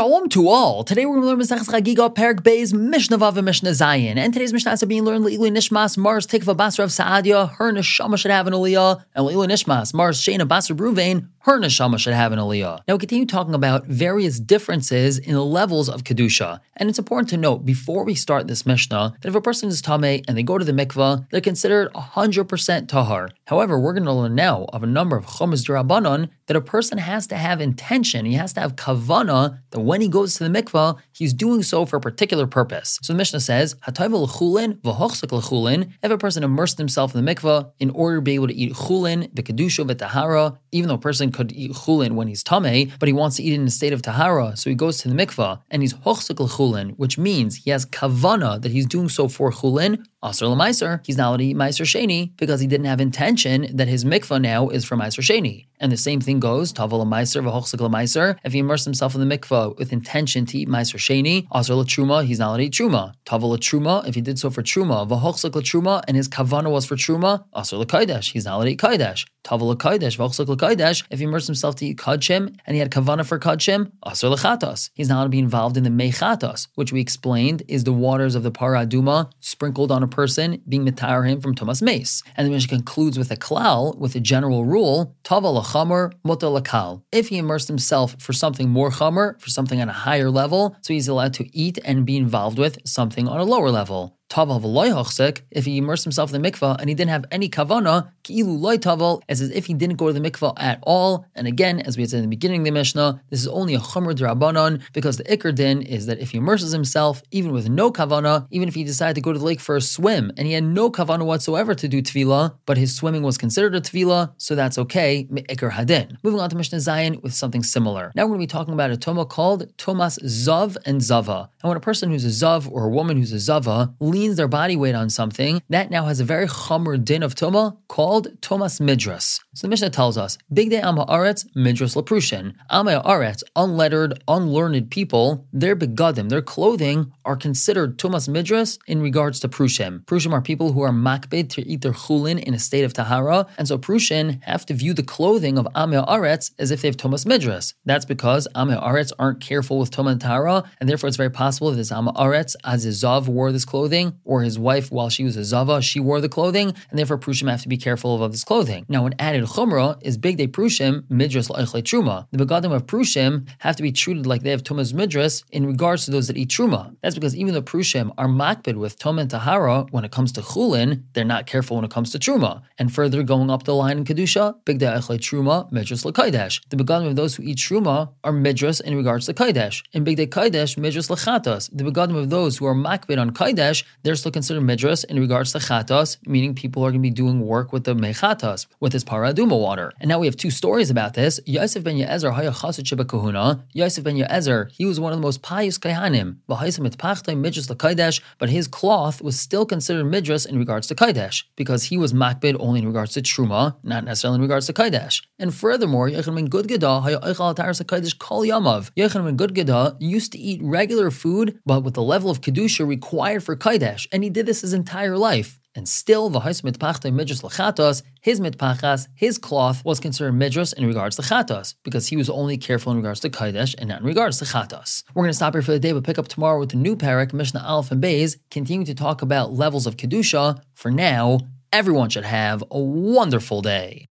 Shalom to all. Today we're going to learn Masechus Chagiga Perak Beis Mishnah Vav and Mishnah Zayin. And today's Mishnah is being learned Le'ilui Nishmas Mars Tikva Basra of Saadia. Her Neshama should have an Aliyah. And Le'ilui Nishmas Mars Shana Basra Bruvain her neshama should have an aliyah. Now we continue talking about various differences in the levels of kedusha, and it's important to note before we start this mishnah that if a person is tameh and they go to the mikvah, they're considered 100% tahar. However, we're going to learn now of a number of chomas derabanan that a person has to have intention. He has to have kavana that when he goes to the mikvah, he's doing so for a particular purpose. So the mishnah says, l'chulin, if a person immersed himself in the mikvah in order to be able to eat chulin, the kedusha, v'tahara, even though a person could eat chulin when he's tameh, but he wants to eat in a state of tahara, so he goes to the mikvah and he's hochsik chulin, which means he has kavana that he's doing so for chulin. Asr l'maiser, he's to eat meiser sheni because he didn't have intention that his mikvah now is for meiser sheni. And the same thing goes, tavel meiser v'hochsik meiser. If he immersed himself in the mikvah with intention to eat meiser sheni, asr l'truma, he's not allowed to eat truma. Tavel truma, if he did so for truma, v'hochsik truma, and his kavana was for truma, asr l'kaidesh, he's not allowed to eat kaidesh. Tavel l'kaidesh, v'hochsik l'kaidesh, if he immersed himself to eat kadshim and he had kavana for kadshim, asr l'chatos. He's not allowed to be involved in the mechatos, which we explained is the waters of the paraduma sprinkled on a person, being mitar him from Tumas Meis. And the Mishnah concludes with a klal, with a general rule, tava lachamer, muta lakal. If he immersed himself for something more chamer, for something on a higher level, so he's allowed to eat and be involved with something on a lower level taval if he immersed himself in the mikvah and he didn't have any kavana, ki'ilu loy taval, as if he didn't go to the mikvah at all. And again, as we had said in the beginning of the Mishnah, this is only a chumr drabanan because the ikr din is that if he immerses himself, even with no kavana, even if he decided to go to the lake for a swim and he had no kavana whatsoever to do tevilah, but his swimming was considered a tevilah, so that's okay, hadin. Moving on to Mishnah Zayin with something similar. Now we're going to be talking about a toma called Tomas Zav and Zava. And when a person who's a Zav or a woman who's a Zava leans their body weight on something, that now has a very chomer din of tuma called Tomas Midras. So the Mishnah tells us, Bigdei Amma Aretz, Midras Laprushin. Amma Aretz, unlettered, unlearned people, their begadim, their clothing, are considered Tomas Midras in regards to Prushim. Prushim are people who are makbid to eat their chulin in a state of tahara, and so Prushim have to view the clothing of Amma Aretz as if they have Tomas Midras. That's because Amma Aretz aren't careful with Toma and Tahara, and therefore it's very possible that this Amma Aretz, Azizav, wore this clothing, or his wife, while she was a Zava, she wore the clothing, and therefore Prushim have to be careful of this clothing. Now, an added Chumrah is Bigdei Prushim, Midras La'ichle Truma. The Begadim of Prushim have to be treated like they have Tumas Midras in regards to those that eat Truma. That's because even though Prushim are makbid with Tom and Tahara, when it comes to Chulin, they're not careful when it comes to Truma. And further going up the line in Kedusha, Bigdei Eichle Truma, Midras L'Kaidesh. The Begadim of those who eat Truma are Midras in regards to Kaidesh. In Bigdei Kaidesh, Midras L'Chatas. The Begadim of those who are makbid on Kaidesh, they're still considered midras in regards to chatas, meaning people are going to be doing work with the mechatas, with this paraduma water. And now we have two stories about this. Yosef ben kahuna. Yosef ben he was one of the most pious kaihanim. midras but his cloth was still considered midras in regards to kaidesh because he was makbid only in regards to truma, not necessarily in regards to kaidesh. And furthermore, Yechon ben Gudgada. Yechon ben Gudgada used to eat regular food, but with the level of kedusha required for kaidesh and he did this his entire life. And still, v'hais mitpachta midras lachatos, his mitpachas, his cloth was considered midras in regards to chatos, because he was only careful in regards to kaidesh and not in regards to chatos. We're going to stop here for the day, but pick up tomorrow with the new parak, Mishnah Aleph and Beis, continue to talk about levels of kedusha. For now, everyone should have a wonderful day.